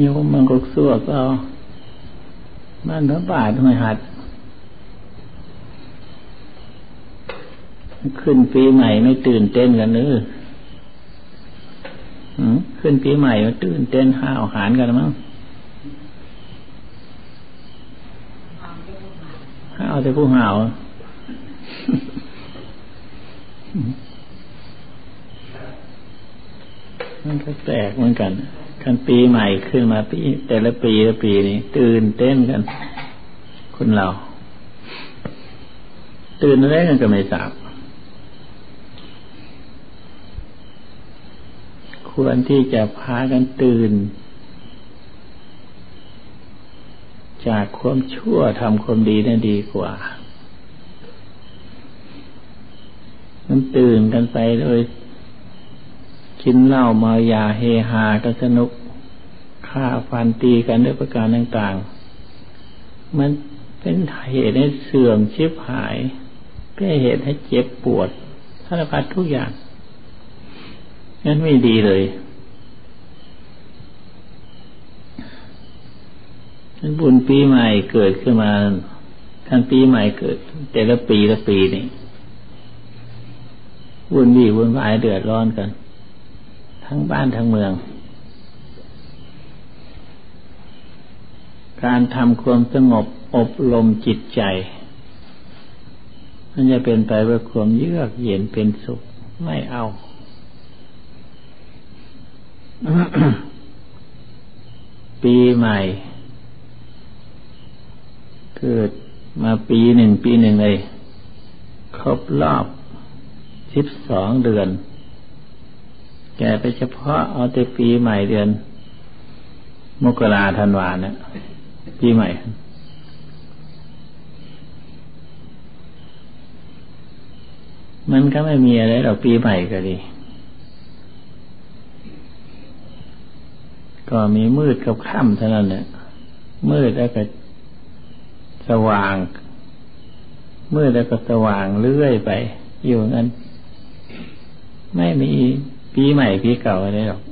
โยมมันก็สวกเอาบ้านพระบาทหอยหัด ขึ้นปีใหม่ไม่ตื่นเต้นกันเนอขึ้นปีใหม่มาตื่นเต้นห้าวหารกันมั้งห้าวแต่ผู้ห่าวมันก็แปลกเหมือนกัน กันปีใหม่ขึ้นมาปี แต่ละปีละปีนี้ตื่นเต้นกันคุณเรา ตื่นอะไรกันก็ไม่ทราบควรที่จะพากันตื่น จากความชั่วทำความดีนั่นดีกว่ามันตื่นกันไปเลย กินเหล้าเมายาเฮฮากันสนุกฆ่าฟันตีกันด้วยประการต่างๆ มันเป็นเหตุให้เสื่อมชิบหาย เป็นเหตุให้เจ็บปวดสารพัดทุกอย่างนั้นไม่ดีเลยนันบุญปีใหม่เกิดขึ้นมาท่านปีใหม่เกิด แต่ละปีละปีนี่วุ่นวี่วุ่นวายเดือดร้อนกัน ทั้งบ้านทั้งเมือง การทำความสงบอบรมจิตใจมันจะเป็นไปเพื่อความเยือกเย็นเป็นสุขไม่เอา ปีใหม่ เกิดมาปีหนึ่งปีหนึ่งเลย ครบรอบสิบสองเดือน แกไปเฉพาะเอาแต่ปีใหม่เดือน มกราธันวาเนี่ยปีใหม่ มันก็ไม่มีอะไรหรอกปีใหม่ก็ดี ก็มีมืดกับค่ำเท่านั้นเนี่ยมืดแล้วก็สว่าง มืดแล้วก็สว่างเรื่อยไป อยู่นั้น ไม่มี ปีใหม่ปีเก่าอะไรหรอก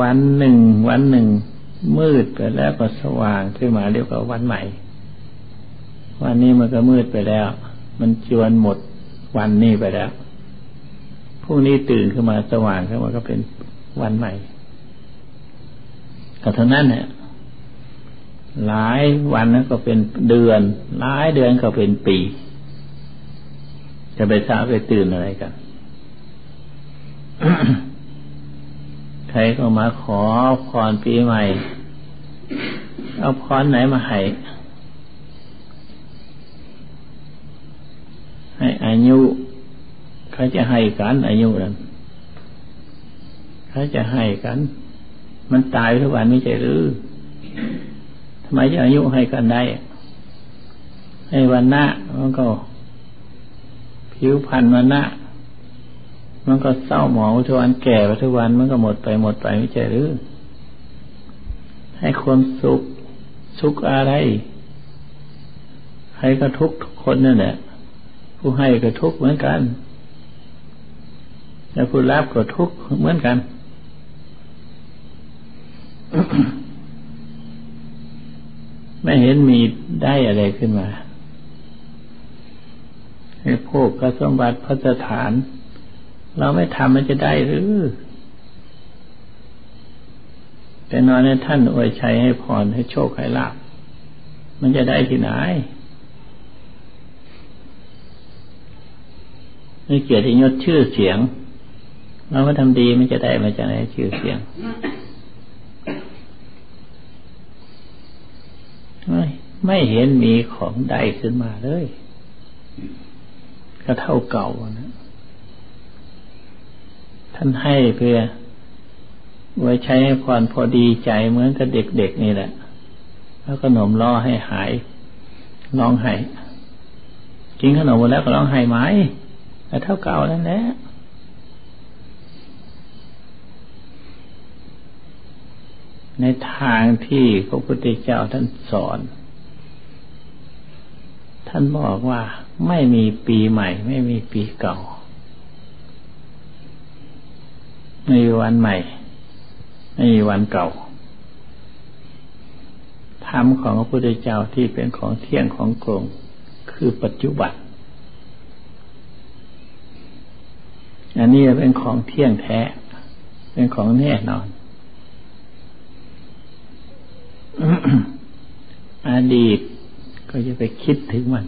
วันหนึ่ง วันหนึ่ง มืดไปแล้วก็สว่างขึ้นมาเรียกว่าวันใหม่ วันนี้มันก็มืดไปแล้ว มันจวนหมดวันนี้ไปแล้วพรุ่งนี้ตื่นขึ้นมาสว่างขึ้นมาก็เป็นวันใหม่ก็เท่านั้นเนี่ยหลายวันนั้นก็เป็นเดือน หลายเดือนก็เป็นปี จะไปทราไปตื่นอะไรกัน ใครก็มาขอพรปีใหม่ เอาพรไหนมาให้ ให้อายุ เขาจะให้กันอายุนั้นเขาจะให้กัน มันตายทุกวันไม่ใช่หรือทำไมจะอายุให้กันได้ ให้วันหน้ามันก็ ผิวพันวันน้ามันก็เศร้าหมองทุกวันแก่ไปทุกวันมันก็หมดไปหมดไปไม่ใช่หรือ ให้ความสุขสุขอะไรใครก็ทุกทุกคนนั่นแหละผู้ให้ก็ทุกเหมือนกันแล้วผู้รับก็ทุกเหมือนกันไม่เห็นมีได้อะไรขึ้นมา ให้พวกกสมบัติพัฒฐาน เราไม่ทำมันจะได้หรือแต่นอนในท่านอวยชัยให้พรให้โชคให้ลาบมันจะได้ที่ไหนไม่เกียรติยศชื่อเสียง เราก็ทำดีมันจะได้มาจากไหนชื่อเสียงไม่ไม่เห็นมีของได้ขึ้นมาเลย ก็เท่าเก่านะท่านให้เพื่อ ไว้ใช้ให้ความพอดีใจเหมือนกับเด็กๆนี่แหละ แล้วก็หนมล่อให้หายร้องไห้กินขนมหมดแล้วก็ร้องไห้ไหมแต่เท่าเก่านั่นแหละในทางที่พระพุทธเจ้าท่านสอน ท่านบอกว่า ไม่มีปีใหม่ ไม่มีปีเก่าไม่มีวันใหม่ ไม่มีวันเก่าธรรมของพระพุทธเจ้าที่เป็นของเที่ยงของกลงคือปัจจุบัน อันนี้เป็นของเที่ยงแท้ เป็นของแน่นอน อดีตก็จะไปคิดถึงมัน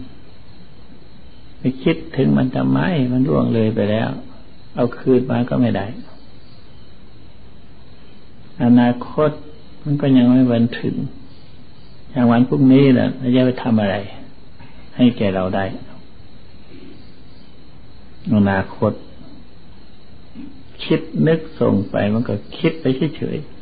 คิดถึงมันทำไมมันล่วงเลยไปแล้ว เอาคืนมาก็ไม่ได้ อนาคตมันก็ยังไม่บันถึง อย่างวันพรุ่งนี้แหละจะไปทำอะไร ให้แก่เราได้ อนาคต คิดนึกส่งไปมันก็คิดไปเฉยๆ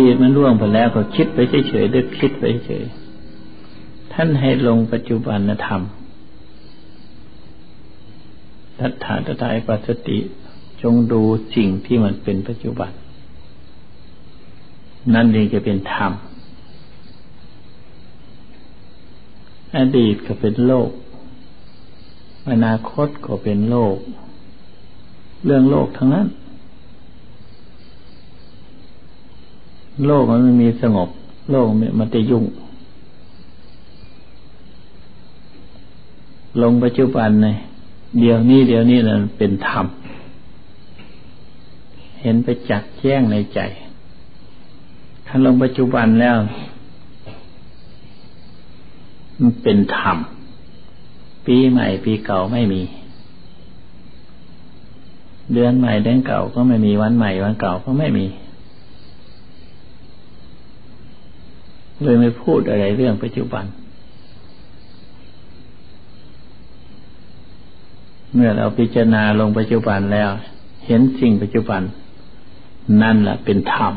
ดีตมันล่วงไปแล้วก็คิดไปเฉยๆดึกคิดไปเฉยท่านให้ลงปัจจุบันธรรมทัฏฐานตายปัสติจงดูสิ่งที่มันเป็นปัจจุบัน นั่นเองจะเป็นธรรม อดีตก็เป็นโลก อนาคตก็เป็นโลก เรื่องโลกทั้งนั้น โลกมันไม่มีสงบ โลกมันจะยุ่ง ลงปัจจุบันในเดี๋ยวนี้เดี๋ยวนี้นะเป็นธรรม เห็นไปจักแจ้งในใจถ้าลงปัจจุบันแล้ว มันเป็นธรรม ปีใหม่ปีเก่าไม่มี เดือนใหม่เดือนเก่าก็ไม่มีวันใหม่วันเก่าก็ไม่มี เลยไม่พูดอะไรเรื่องปัจจุบัน เมื่อเราพิจารณาลงปัจจุบันแล้ว เห็นสิ่งปัจจุบัน นั่นแหละเป็นธรรม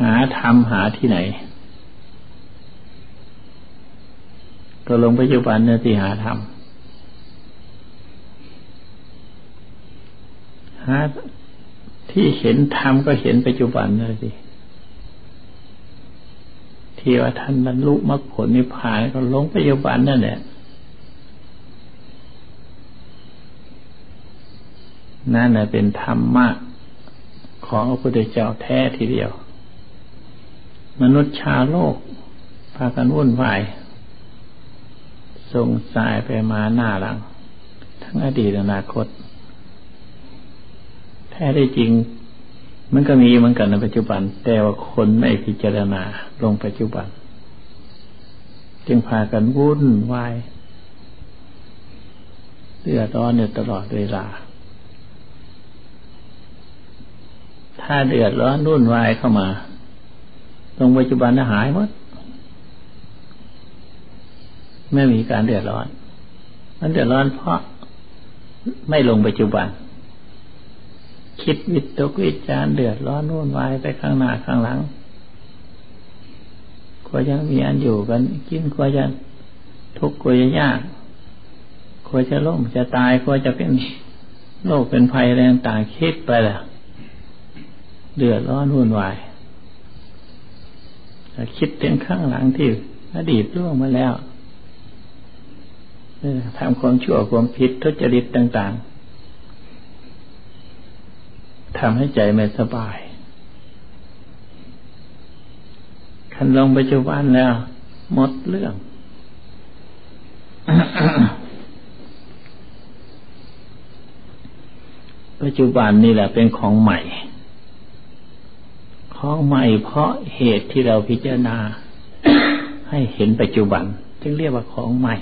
หาธรรมหาที่ไหน ก็ลงปัจจุบันเนี่ยที่หาธรรม หาที่เห็นธรรมก็เห็นปัจจุบันเลยสิที่ว่าท่านบรรลุมรรคผลนิพพานก็ลงปัจจุบันนั่นแหละนั่นแหละเป็นธรรมะของพระพุทธเจ้าแท้ทีเดียว มนุษย์ชาโลก พากันวุ่นวายส่งสายไปมาหน้าหลัง ทั้งอดีตอนาคต แท้ได้จริง มันก็มีเหมือนกันในปัจจุบัน แต่ว่าคนไม่พิจารณาลงปัจจุบัน จึงพากันวุ่นวายเดือดร้อนอยู่ตลอดเวลา ถ้าเดือดร้อนวุ่นวายเข้ามา ตรงปัจจุบันหายหมด ไม่มีการเดือดร้อน มันเดือดร้อนเพราะไม่ลงปัจจุบัน คิดวิตกวิจารเดือดร้อนวุ่นวายไปข้างหน้าข้างหลังกลัวจะมีอันอยู่กัน กินกลัวจะทุกข์กลัวจะยากกลัวจะล้มจะตายกลัวจะเป็นโรคเป็นภัยแรงต่างคิดไปแหละเดือดร้อนวุ่นวายคิดถึงข้างหลังที่อดีตล่วงมาแล้วทำความชั่วความผิดทุจริตต่าง ๆ ทำให้ใจไม่สบายคันลงปัจจุบันแล้ว หมดเรื่อง ปัจจุบันนี่แหละเป็นของใหม่ ของใหม่เพราะเหตุที่เราพิจารณา ให้เห็นปัจจุบัน จึงเรียกว่าของใหม่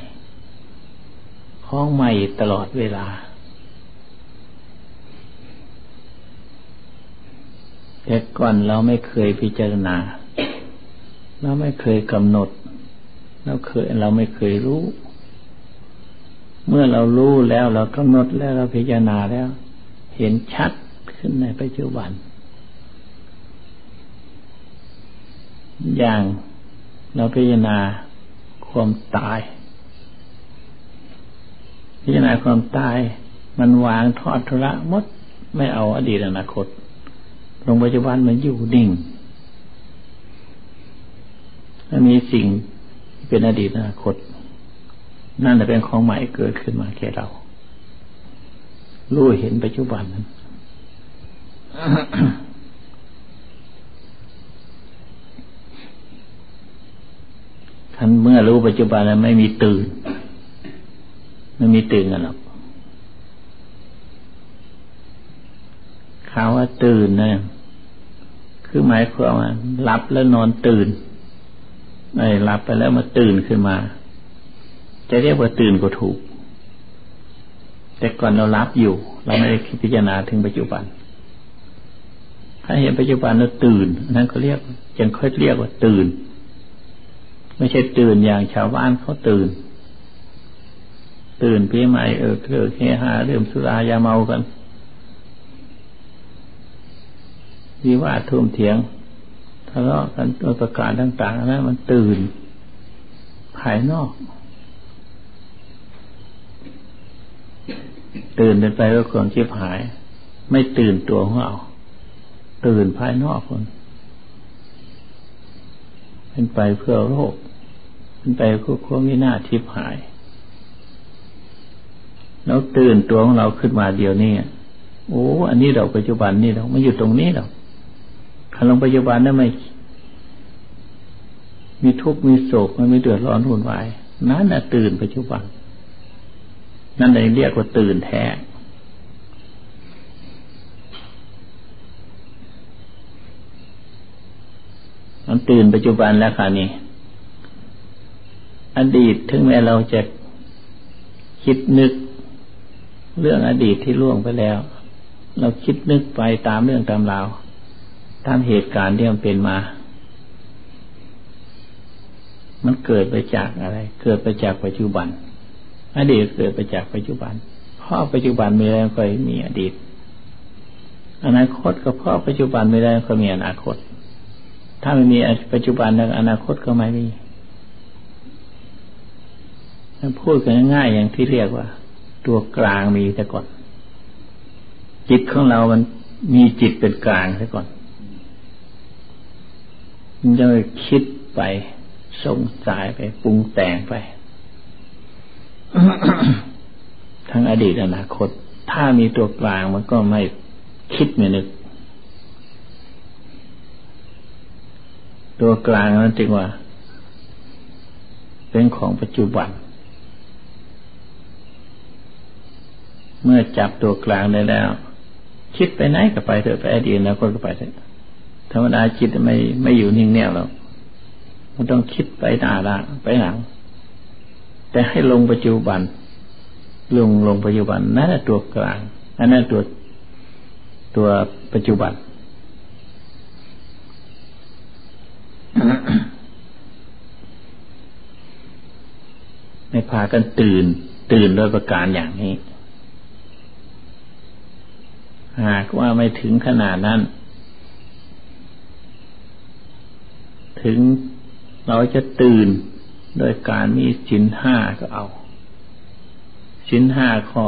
ของใหม่ตลอดเวลา แต่ก่อนเราไม่เคยพิจารณา เราไม่เคยกำหนด เราเคยเราไม่เคยรู้ เมื่อเรารู้แล้วเรากำหนดแล้วเราพิจารณาแล้ว เห็นชัดขึ้นในปัจจุบัน อย่างเราพิจารณาความตาย พิจารณาความตาย มันวางทอดทุระมดไม่เอาอดีตอนาคต ลงปัจจุบันมันอยู่นิ่งมันมีสิ่งที่เป็นอดีตอนาคต นั่นจะเป็นของใหม่เกิดขึ้นมาแก่เรา รู้เห็นปัจจุบันนั้นท่านเมื่อรู้ปัจจุบันแล้วไม่มีตื่น ไม่มีตื่นกันหรอก ขาว่าตื่นนะคือหมายความว่าหลับแล้วนอนตื่นไม่หลับไปแล้วมาตื่นขึ้นมา จะเรียกว่าตื่นก็ถูก แต่ก่อนเราหลับอยู่ เราไม่ได้คิดพิจารณาถึงปัจจุบัน ถ้าเห็นปัจจุบันเราตื่นนั่นเขาเรียกยังค่อยเรียกว่าตื่น ไม่ใช่ตื่นอย่างชาวบ้านเขาตื่น ตื่นพี่ใหม่เออเกิดเฮฮาเรื่องสุรายาเมากัน วิวาทุ่มเถียงทะเลาะกันโดยประการต่างๆนั้นมันตื่น ภายนอก ตื่นเป็นไปก็ความชิบหาย ไม่ตื่นตัวของเราตื่นภายนอกคนเป็นไปเพื่อโรคเป็นไปเพื่อความวินาทิพหายแล้วตื่นตัวของเราขึ้นมาเดียวนี้โอ้ อันนี้เราปัจจุบันนี่เราไม่อยู่ตรงนี้เรา นลงปัจจุบันนั้นไม่ มีทุกข์มีโศกมันไม่เดือดร้อนหุ่นวายนั่นน่ะตื่นปัจจุบัน นั่นเองเรียกว่าตื่นแท้มันตื่นปัจจุบันแล้วค่ะนี่อดีตถึงแม้เราจะคิดนึก เรื่องอดีตที่ล่วงไปแล้ว เราคิดนึกไปตามเรื่องตามราว ตามเหตุการณ์ที่มันเป็นมา มันเกิดไปจากอะไร เกิดไปจากปัจจุบัน อดีตเกิดไปจากปัจจุบัน เพราะปัจจุบันมีแล้วก็มีอดีต อนาคตก็เพราะปัจจุบันไม่ได้ก็มีอนาคต ถ้าไม่มีปัจจุบันแล้วอนาคตก็ไม่มีพูดกันง่ายอย่างที่เรียกว่า ตัวกลางมีแต่ก่อน จิตของเรามันมีจิตเป็นกลางแต่ก่อน มันจะคิดไปสงสัยไปปรุงแต่งไป ทั้งอดีตอนาคต ถ้ามีตัวกลางมันก็ไม่คิดไม่นึก ตัวกลางนั้นจึงว่า เป็นของปัจจุบัน เมื่อจับตัวกลางได้แล้ว คิดไปไหนก็ไปเถอะไปอดีตอนาคตก็ไปเถอะ ธรรมดาจิตไม่ไม่อยู่นิ่งแน่วแล้วมันต้องคิดไปหน้าละไปหลัง แต่ให้ลงปัจจุบัน ลงลงปัจจุบันนั่นแหละตัวกลางนั่นแหละตัวตัวปัจจุบันไม่พากันตื่น ตื่นโดยประการอย่างนี้ หากว่าไม่ถึงขนาดนั้น ถึงเราจะตื่นโดยการมีสินห้าก็เอาสินห้าข้อ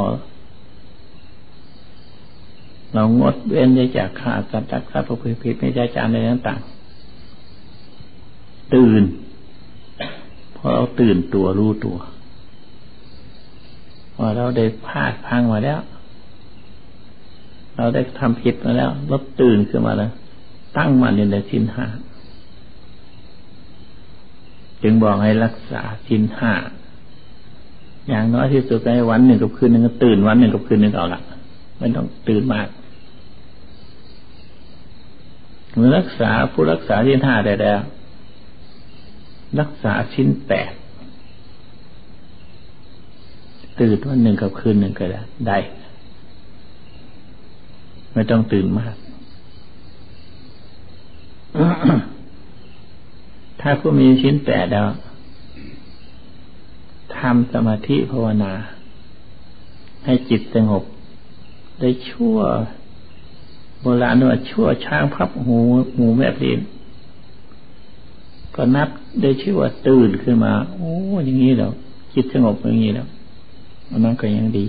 เรางดเว้นจากขาดสัตว์ักสัตว์ประพฤติผิดไม่ใช่จานในต่างๆตื่นพอเราตื่นตัวรู้ตัวพอเราได้พลาดพังมาแล้ว เราได้ทำผิดมาแล้วเราตื่นขึ้นมาแล้ว ตั้งมันในสินห้า จึงบอกให้รักษาสินห้าอย่างน้อยที่สุดในวันหนึ่งกับคืนหนึ่งก็ตื่นวันหนึ่งกับคืนหนึ่งเอาละไม่ต้องตื่นมากเมื่อรักษาผู้รักษาสินห้าได้แล้ว รักษาชิ้นแปดตื่นวันหนึ่งกับคืนหนึ่งก็ได้ได้ ไม่ต้องตื่นมาก ถ้าผู้มีชิ้นแปดแล้วทำสมาธิภาวนา ให้จิตสงบ ได้ชั่วโบราณว่าชั่วช้างพับหูหูแม่พลินก็นับได้ชื่อว่าตื่นขึ้นมา โอ้อย่างนี้แล้วจิตสงบอย่างนี้แล้วอันนั้นก็ยังดี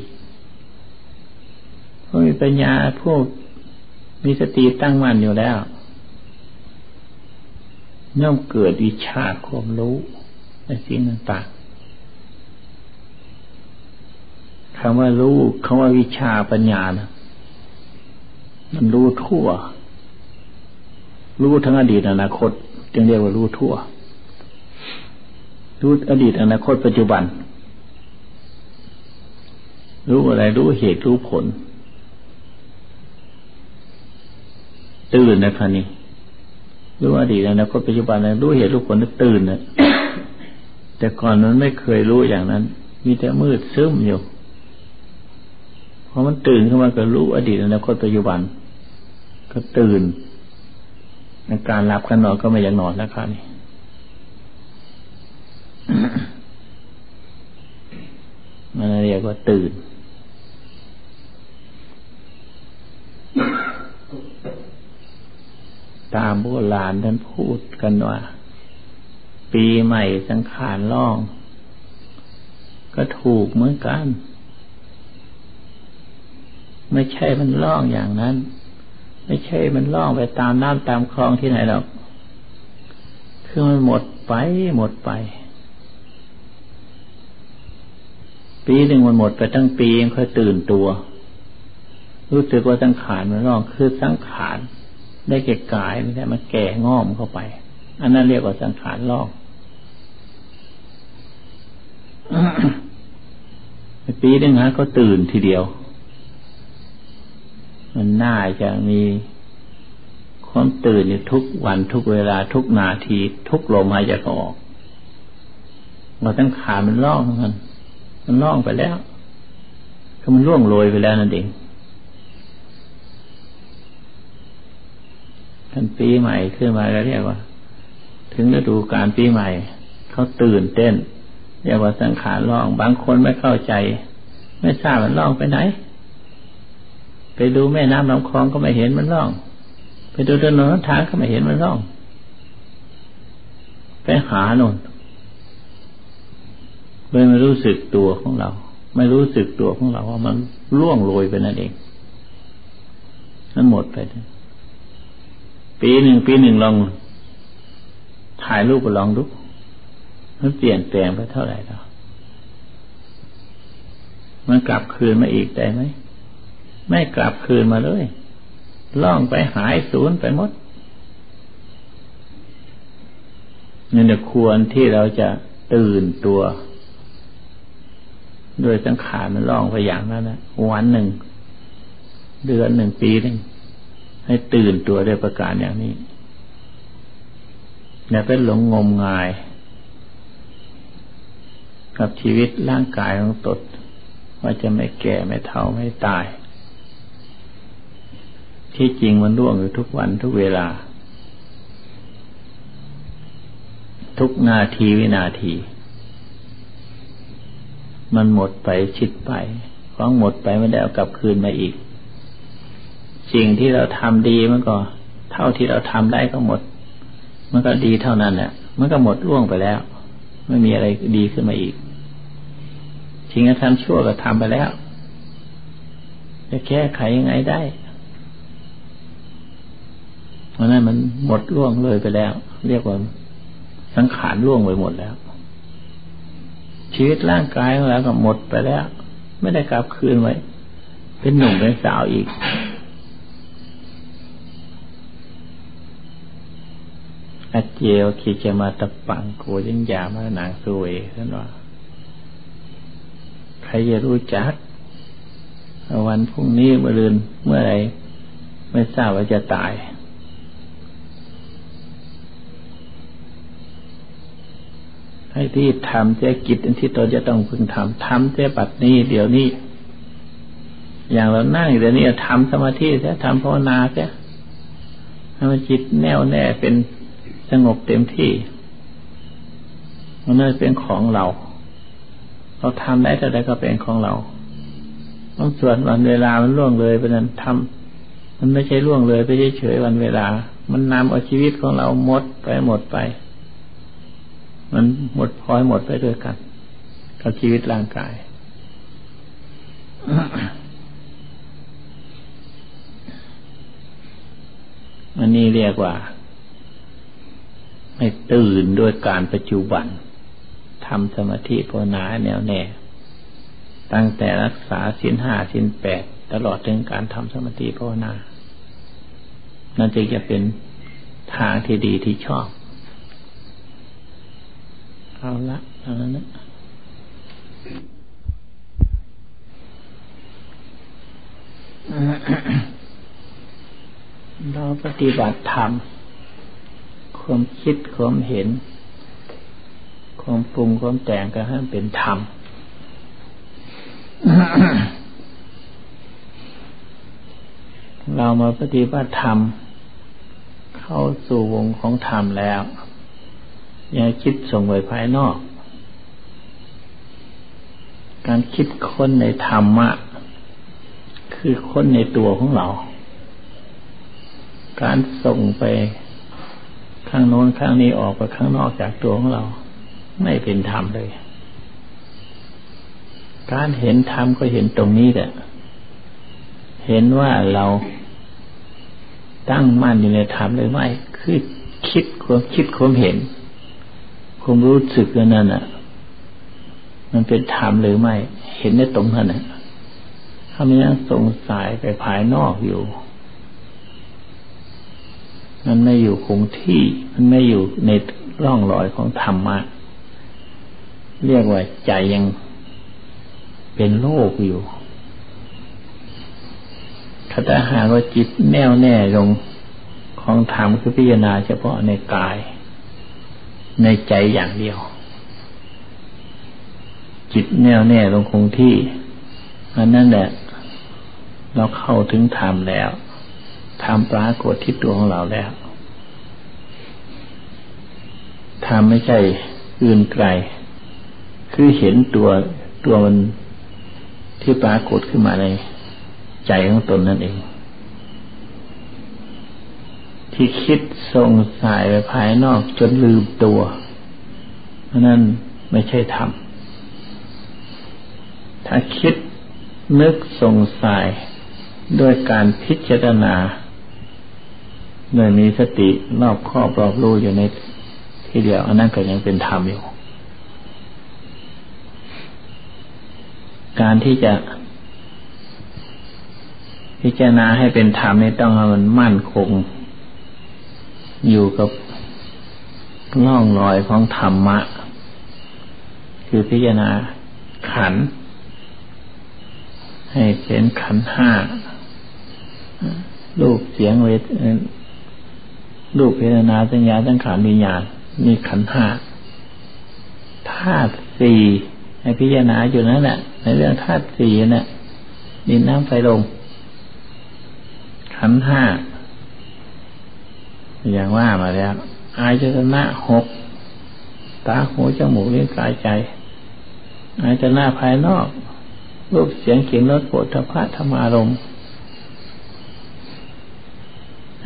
เพราะมีปัญญาพวกมีสติตั้งมั่นอยู่แล้ว ย่อมเกิดวิชาความรู้ในสิ่งต่างๆคำว่ารู้คำว่าวิชาปัญญานะมันรู้ทั่ว รู้ทั้งอดีตอนาคต จึงเรียกว่ารู้ทั่ว รู้อดีตอนาคตปัจจุบัน รู้อะไรรู้เหตุรู้ผล ตื่นนะครับนี่ รู้อดีตอนาคตปัจจุบันนะรู้เหตุรู้ผลตื่นนะแต่ก่อนนั้นไม่เคยรู้อย่างนั้น มีแต่มืดซึมอยู่พอมันตื่นขึ้นมาก็รู้อดีตอนาคตปัจจุบัน ก็ตื่นในการรับกันนอนก็ไม่อยากนอนแล้วครับนี่มันเรียกว่าตื่น ตามโบราณท่านพูดกันว่า ปีใหม่สังขารล่อง ก็ถูกเหมือนกัน ไม่ใช่มันล่องอย่างนั้น ไม่ใช่มันล่องไปตามน้ำตามคลองที่ไหนหรอกคือมันหมดไปหมดไป ปีหนึ่งมันหมดไปตั้งปียังค่อยตื่นตัว รู้สึกว่าสังขารมันล่องคือสังขาร ได้แก่กายไม่ได้มาแก่งอมเข้าไป อันนั้นเรียกว่าสังขารลอกปีนึงฮะก็ตื่นทีเดียว มันน่าจะมีความตื่นอยู่ทุกวันทุกเวลาทุกนาที ทุกลมหายใจออกเราตั้งขามันล่องมันมันล่องไปแล้วคือมันล่วงโรยไปแล้วนั่นเอง ท่านปีใหม่ขึ้นมาแล้วเรียกว่า ถึงฤดูการปีใหม่ เขาตื่นเต้นเรียกว่าสังขารล่อง บางคนไม่เข้าใจ ไม่ทราบมันล่องไปไหน ไปดูแม่น้ำลำคลองก็ไม่เห็นมันล่อง ไปดูถนนทางก็ไม่เห็นมันล่อง ไปหาโน่นเลยไม่รู้สึกตัวของเรา ไม่รู้สึกตัวของเราว่ามันล่วงโรยไปนั่นเองนั้นหมดไป ปีหนึ่งปีหนึ่งลอง ถ่ายรูปไปลองดูมันเปลี่ยนแปลงไปเท่าไหร่แล้วมันกลับคืนมาอีกได้ไหมไม่กลับคืนมาเลย ล่องไปหายศูนย์ไปหมดนี่นควรที่เราจะตื่นตัวโดยสังขารมันล่องไปอย่างนั้นนะวันหนึ่ง เดือนหนึ่งปีหนึ่ง ให้ตื่นตัวด้วยประการอย่างนี้อย่าไปหลงงมงาย กับชีวิตร่างกายของตนว่าจะไม่แก่ไม่เฒ่าไม่ตาย ที่จริงมันร่วงอยู่ทุกวันทุกเวลา ทุกนาทีวินาที มันหมดไปชิดไปของหมดไปไม่ได้เอากลับคืนมาอีก สิ่งที่เราทำดีมันก็ เท่าที่เราทำได้ก็หมด มันก็ดีเท่านั้นแหละมันก็หมดล่วงไปแล้ว ไม่มีอะไรดีขึ้นมาอีกสิ่งที่ทำชั่วก็ทำไปแล้วจะแก้ไขยังไงได้เพราะนั้นมันหมดล่วงเลยไปแล้ว เรียกว่าสังขารล่วงไปหมดแล้ว ชีวิตร่างกายของเราก็หมดไปแล้ว ไม่ได้กลับคืนไว้ เป็นหนุ่มเป็นสาวอีก อเจียวคิจะมาตะปังโกยังยามาหนังสวยท่านว่าใครจะรู้จัก วันพรุ่งนี้เมื่อรืนเมื่อไรไม่ทราบว่าจะตาย ให้ที่ทำเจ้กิจที่ตนจะต้องพึงทำทำเจ้ปัดนี้ เดี๋ยวนี้ อย่างเรานั่งเดี๋ยวนี้ทำสมาธิเสียทำภาวนาเสียให้มันจิตแน่วแน่เป็น สงบเต็มที่ มันนั่เป็นของเรา เราทำได้แต่ใดก็เป็นของเราต้องส่วนวันเวลามันล่วงเลยไปนั้นทำมันไม่ใช่ล่วงเลยไปเฉยๆวันเวลา มันนำเอาชีวิตของเราหมดไปหมดไป มันหมดพลอยหมดไปด้วยกัน กับชีวิตร่างกายอันนี้เรียกว่า ไม่ตื่นด้วยการปัจจุบันทำสมาธิภาวนาแนวแน่ ตั้งแต่รักษาสินห้าสินแปดตลอดถึงการทำสมาธิภาวนา นั่นจึงจะเป็นทางที่ดีที่ชอบ เอาละเอาละนะเราปฏิบัติธรรม ความคิดความเห็น ความปรุงความแต่งก็ให้เป็นธรรมเรามาปฏิบัติธรรม เข้าสู่วงของธรรมแล้ว อย่าคิดส่งไปภายนอก การคิดค้นในธรรมะ คือค้นในตัวของเรา การส่งไป ข้างโน้นข้างนี้ออกไปข้างนอกจากตัวของเรา ไม่เป็นธรรมเลย การเห็นธรรมก็เห็นตรงนี้แหละ เห็นว่าเราตั้งมั่นอยู่ในธรรมเลยไม่ คือคิดความคิดความเห็น ความรู้สึกนั่นน่ะ มันเป็นธรรมหรือไม่ เห็นได้ตรงนั้นน่ะถ้าไม่ยังสงสัยไปภายนอกอยู่ มันไม่อยู่คงที่ มันไม่อยู่ในร่องรอยของธรรมะ เรียกว่าใจยังเป็นโลกอยู่ถ้าหากว่าจิตแน่วแน่ลงของธรรมคือพิจารณาเฉพาะในกาย ในใจอย่างเดียว จิตแน่วแน่ลงคงที่อันนั้นแหละเราเข้าถึงธรรมแล้ว ทำปรากฏที่ตัวของเราแล้วทำไม่ใช่อื่นไกล คือเห็นตัวตัวมันที่ปรากฏขึ้นมาในใจของตนนั่นเอง ที่คิดส่งสายไปภายนอกจนลืมตัวเพราะนั้นไม่ใช่ธรรม ถ้าคิดนึกส่งสายด้วยการพิจารณา เมื่อมีสติรอบครอบรอบรู้อยู่ในที่เดียวอันนั้นก็ยังเป็นธรรมอยู่ การที่จะ พิจารณาให้เป็นธรรมนี่ต้องให้มันมั่นคง อยู่กับล่องรอยของธรรมะ คือพิจารณาขัน ให้เป็นขันห้ารูปเสียงเวท รูปเพทนาสัญญาสังขารวิญญาณมีขันห้าธาตุสี่ให้พิจารณาอยู่นั่นแหละในเรื่องธาตุสี่นี่ะดินน้ำไฟลมขันห้าอย่างว่ามาแล้วอายจตนะหกตาหูจมูกลิ้นกายใจอายจตนะภายนอก รูปเสียงเขียงรสโผฏฐะธรรมารมณ์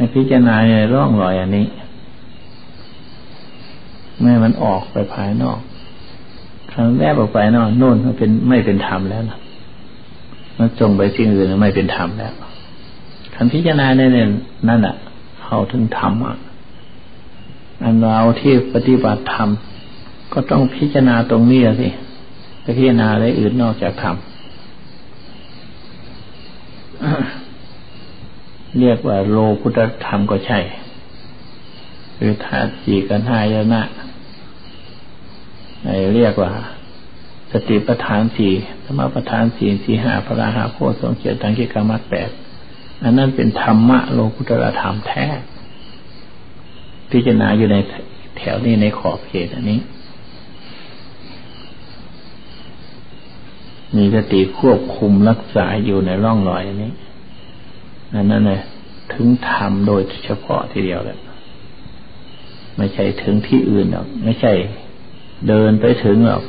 ให้พิจารณาในร่องรอยอันนี้แม่มันออกไปภายนอกครั้งแรกออกไปนอกโน่นมันเป็นไม่เป็นธรรมแล้วนะมันจงไปสิ่งอื่นไม่เป็นธรรมแล้วคันพิจารณาในนนั่นแหะเข้าถึงธรรมอะอันเราที่ปฏิบัติธรรมก็ต้องพิจารณาตรงนี้สิไปพิจารณาอะไรอื่นนอกจากธรรม เรียกว่าโลกุตธรรมก็ใช่คือธาตุสี่กันหายนะเรียกว่า สติปัฏฐานสี่ธรรมปัฏฐานสี่สี่ห้าพระราหาโพสงเจตังกิกามัดแปดอันนั้นเป็นธรรมะโลกุตรธรรมแท้ พิจารณาอยู่ในแถวนี้ในขอบเขตอันนี้ มีสติควบคุมรักษาอยู่ในร่องรอยอันนี้ นั่นนั่นเลยถึงธรรมโดยเฉพาะทีเดียวแหละไม่ใช่ถึงที่อื่นหรอก ไม่ใช่เดินไปถึงหรอก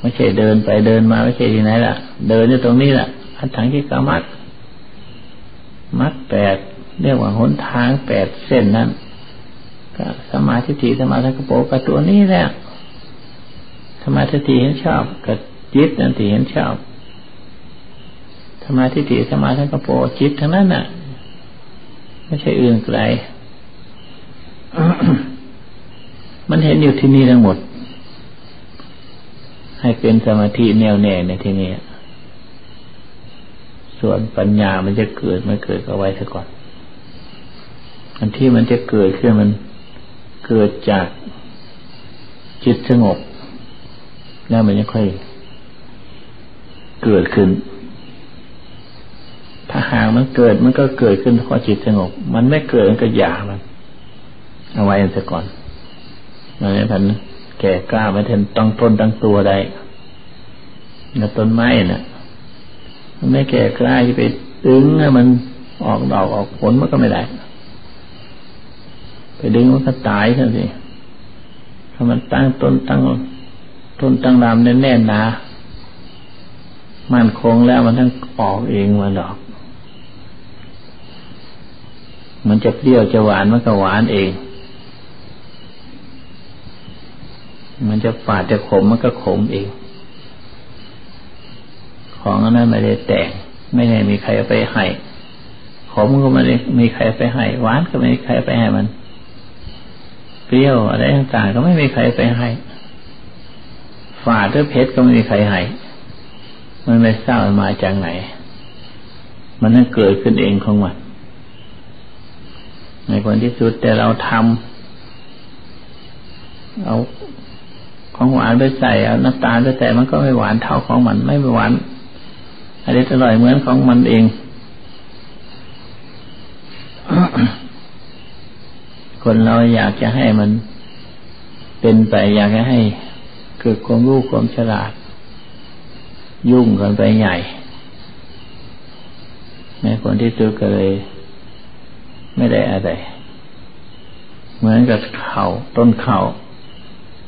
ไม่ใช่เดินไปเดินมาไม่ใช่ที่ไหนล่ะ เดินอยู่ตรงนี้แหละอันถังที่กามัดมัดแปดเรียกว่าหนทางแปดเส้นนั้นก็สมาธิฏสมาธิกโปกับตัวนี้แหละสมาธิเห็นชอบกับจิตนั่นที่เห็นชอบ สมาธิฏสมาธิกโปจิตทั้งนั้นน่ะ ไม่ใช่อื่นไกล มันเห็นอยู่ที่นี่ทั้งหมด ให้เป็นสมาธิแน่วแน่ในที่นี้ส่วนปัญญามันจะเกิดไม่เกิดก็ไว้ซะก่อน อันที่มันจะเกิดขึ้นมันเกิดจากจิตสงบ แล้วมันจะค่อยเกิดขึ้น ถ้าหากมันเกิดมันก็เกิดขึ้นเพราะจิตสงบ มันไม่เกิดมันก็หยามันเอาไว้ซะก่อนมันไม่พันแก่กล้าไม่ทันต้องต้นตั้งตัวได้แล้วต้นไม้น่ะ มันไม่แก่กล้าที่ไปดึงมันออกดอกออกผลมันก็ไม่ได้ ไปดึงมันก็ตายซะสิถ้ามันตั้งต้นตั้งต้นตั้งรามแน่นๆนะ มันคงแล้วมันทั้งออกเองมาดอก มันจะเปรี้ยวจะหวานมันก็หวานเอง มันจะฝาดจะขมมันก็ขมเอง ของนั้นไม่ได้แต่ง ไม่ได้มีใครไปให้ขมก็ไม่ได้มีใครไปให้หวานก็ไม่มีใครไปให้มัน เปรี้ยวอะไรต่างๆก็ไม่มีใครไปให้ฝาดหรือเผ็ดก็ไม่มีใครให้มันไม่ทราบมันมาจากไหน มันนั่นเกิดขึ้นเองของมัน ในคนที่สุดแต่เราทำเอาของหวานไปใส่เอาน้ำตาลไปใส่มันก็ไม่หวานเท่าของมันไม่หวานอะไรอร่อยเหมือนของมันเองคนเราอยากจะให้มันเป็นไปอยากจะให้เกิดความรู้ความฉลาด ยุ่งกันไปใหญ่ในคนที่ตัวก็เลย ไม่ได้อะไร เหมือนกับเขาต้นเขา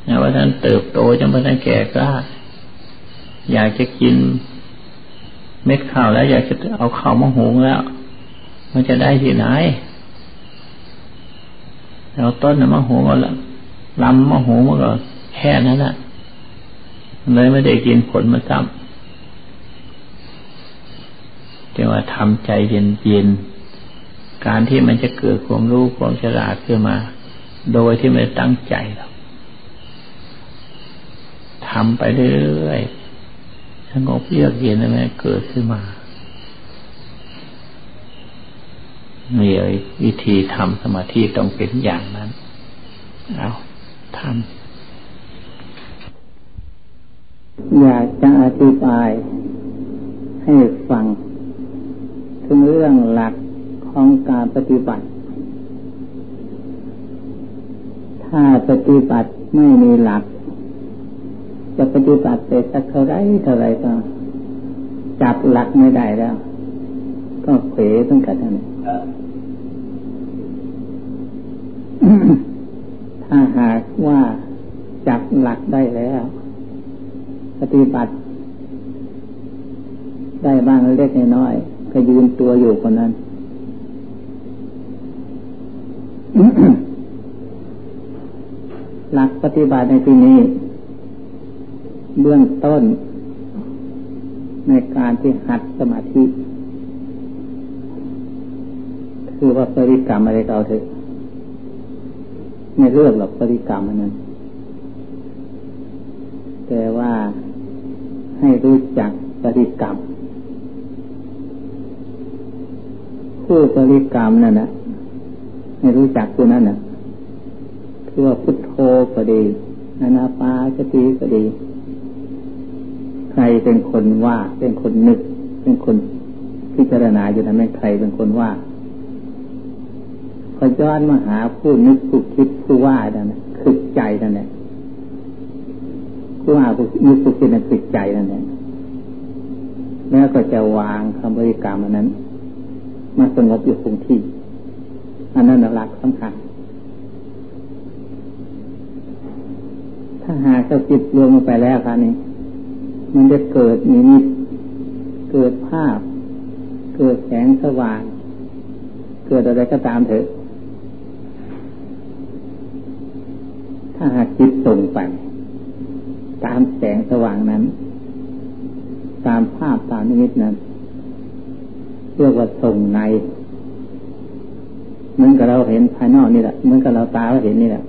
เนี่ยว่าท่านเติบโตจนกระทั่งแก่กล้า อยากจะกินเม็ดข้าวแล้ว อยากจะเอาข้าวมาหุงแล้ว มันจะได้ที่ไหนเราต้นมะหุงก็ลำมะหุงมันก็แค่นั้นแหละเลยไม่ได้กินผลมาซ้ำจะว่าทำใจเย็นๆ การที่มันจะเกิดความรู้ความฉลาดขึ้นมา โดยที่ไม่ตั้งใจหรอกทำไปเรื่อยๆสงบเยือกเย็นอะไรเกิดขึ้นมามีวิธีทำสมาธิต้องเป็นอย่างนั้น เอาทำอยากจะอธิบายให้ฟัง ถึงเรื่องหลัก ของการปฏิบัติ ถ้าปฏิบัติไม่มีหลัก จะปฏิบัติไปสักเท่าไรเท่าไรก็ จับหลักไม่ได้แล้ว ก็เขวต้องกันนั่นถ้าหากว่าจับหลักได้แล้ว ปฏิบัติ ได้บ้างเล็กน้อยก็ยืนตัวอยู่คนนั้นห ลักปฏิบัติในที่นี้ เบื้องต้น ในการที่หัดสมาธิ คือว่าปริกรรมอะไรเราเถอะไม่เลือกหรอกปริกรรมอันนั้น แต่ว่าให้รู้จักปริกรรมผู้ปริกรรมนั่นนะให้รู้จักตัวนั้นนะ คือว่าพุทโธก็ดีนานาปาสติก็ดี ใครเป็นคนว่า เป็นคนนึก เป็นคนพิจารณาอยู่นะไม่ใครเป็นคนว่าพอย้อนมาหาผู้นึกผู้คิดผู้ว่านั่นนคือใจนั่นแหละผู้ว่าผู้นึกผู้คิดนั่นคือใจนั่นแหละแล้วก็จะวางคำบริกรรมอันนั้น มาสงบอยู่คงที่ อันนั้นหลักสำคัญ ถ้าหากเจะจิตรวมลงไปแล้วครับนี้ มันจะเกิดนิมิตเกิดภาพ เกิดแสงสว่าง เกิดอะไรก็ตามเถอะ ถ้าหากจิตส่งไป ตามแสงสว่างนั้น ตามภาพตามนิมิตนั้นเรียกว่าส่งในเหมือนกับเราเห็นภายนอกนี่แหละเหมือนกับเราตาเราเห็นนี่แหละ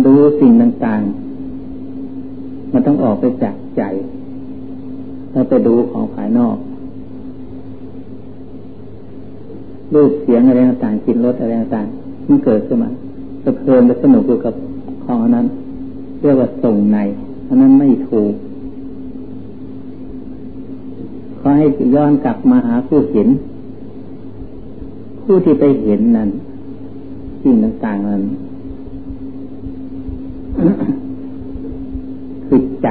ราดูสิ่งต่างๆ มันต้องออกไปจากใจเราไปดูของภายนอกรูปเสียงอะไรต่างๆกินรสอะไรต่างๆมันเกิดขึ้นมาสะเพลินและสนุกอยู่กับของนั้น เรียกว่าส่งในอันนั้นไม่ถูกขอให้ย้อนกลับมาหาผู้เห็น ผู้ที่ไปเห็นนั้นสิ่งต่างๆนั้น คือใจ